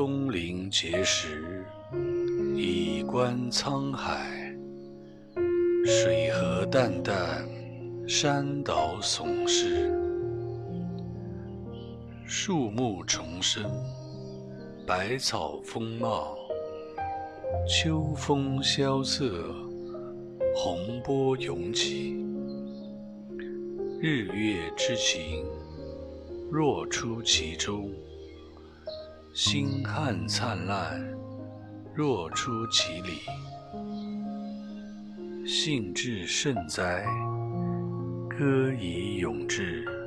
东临碣石，以观沧海。水何澹澹，山岛竦峙。树木丛生，百草丰茂。秋风萧瑟，洪波涌起。日月之行，若出其中；星汉灿烂，若出其里。兴致甚哉，歌以咏志。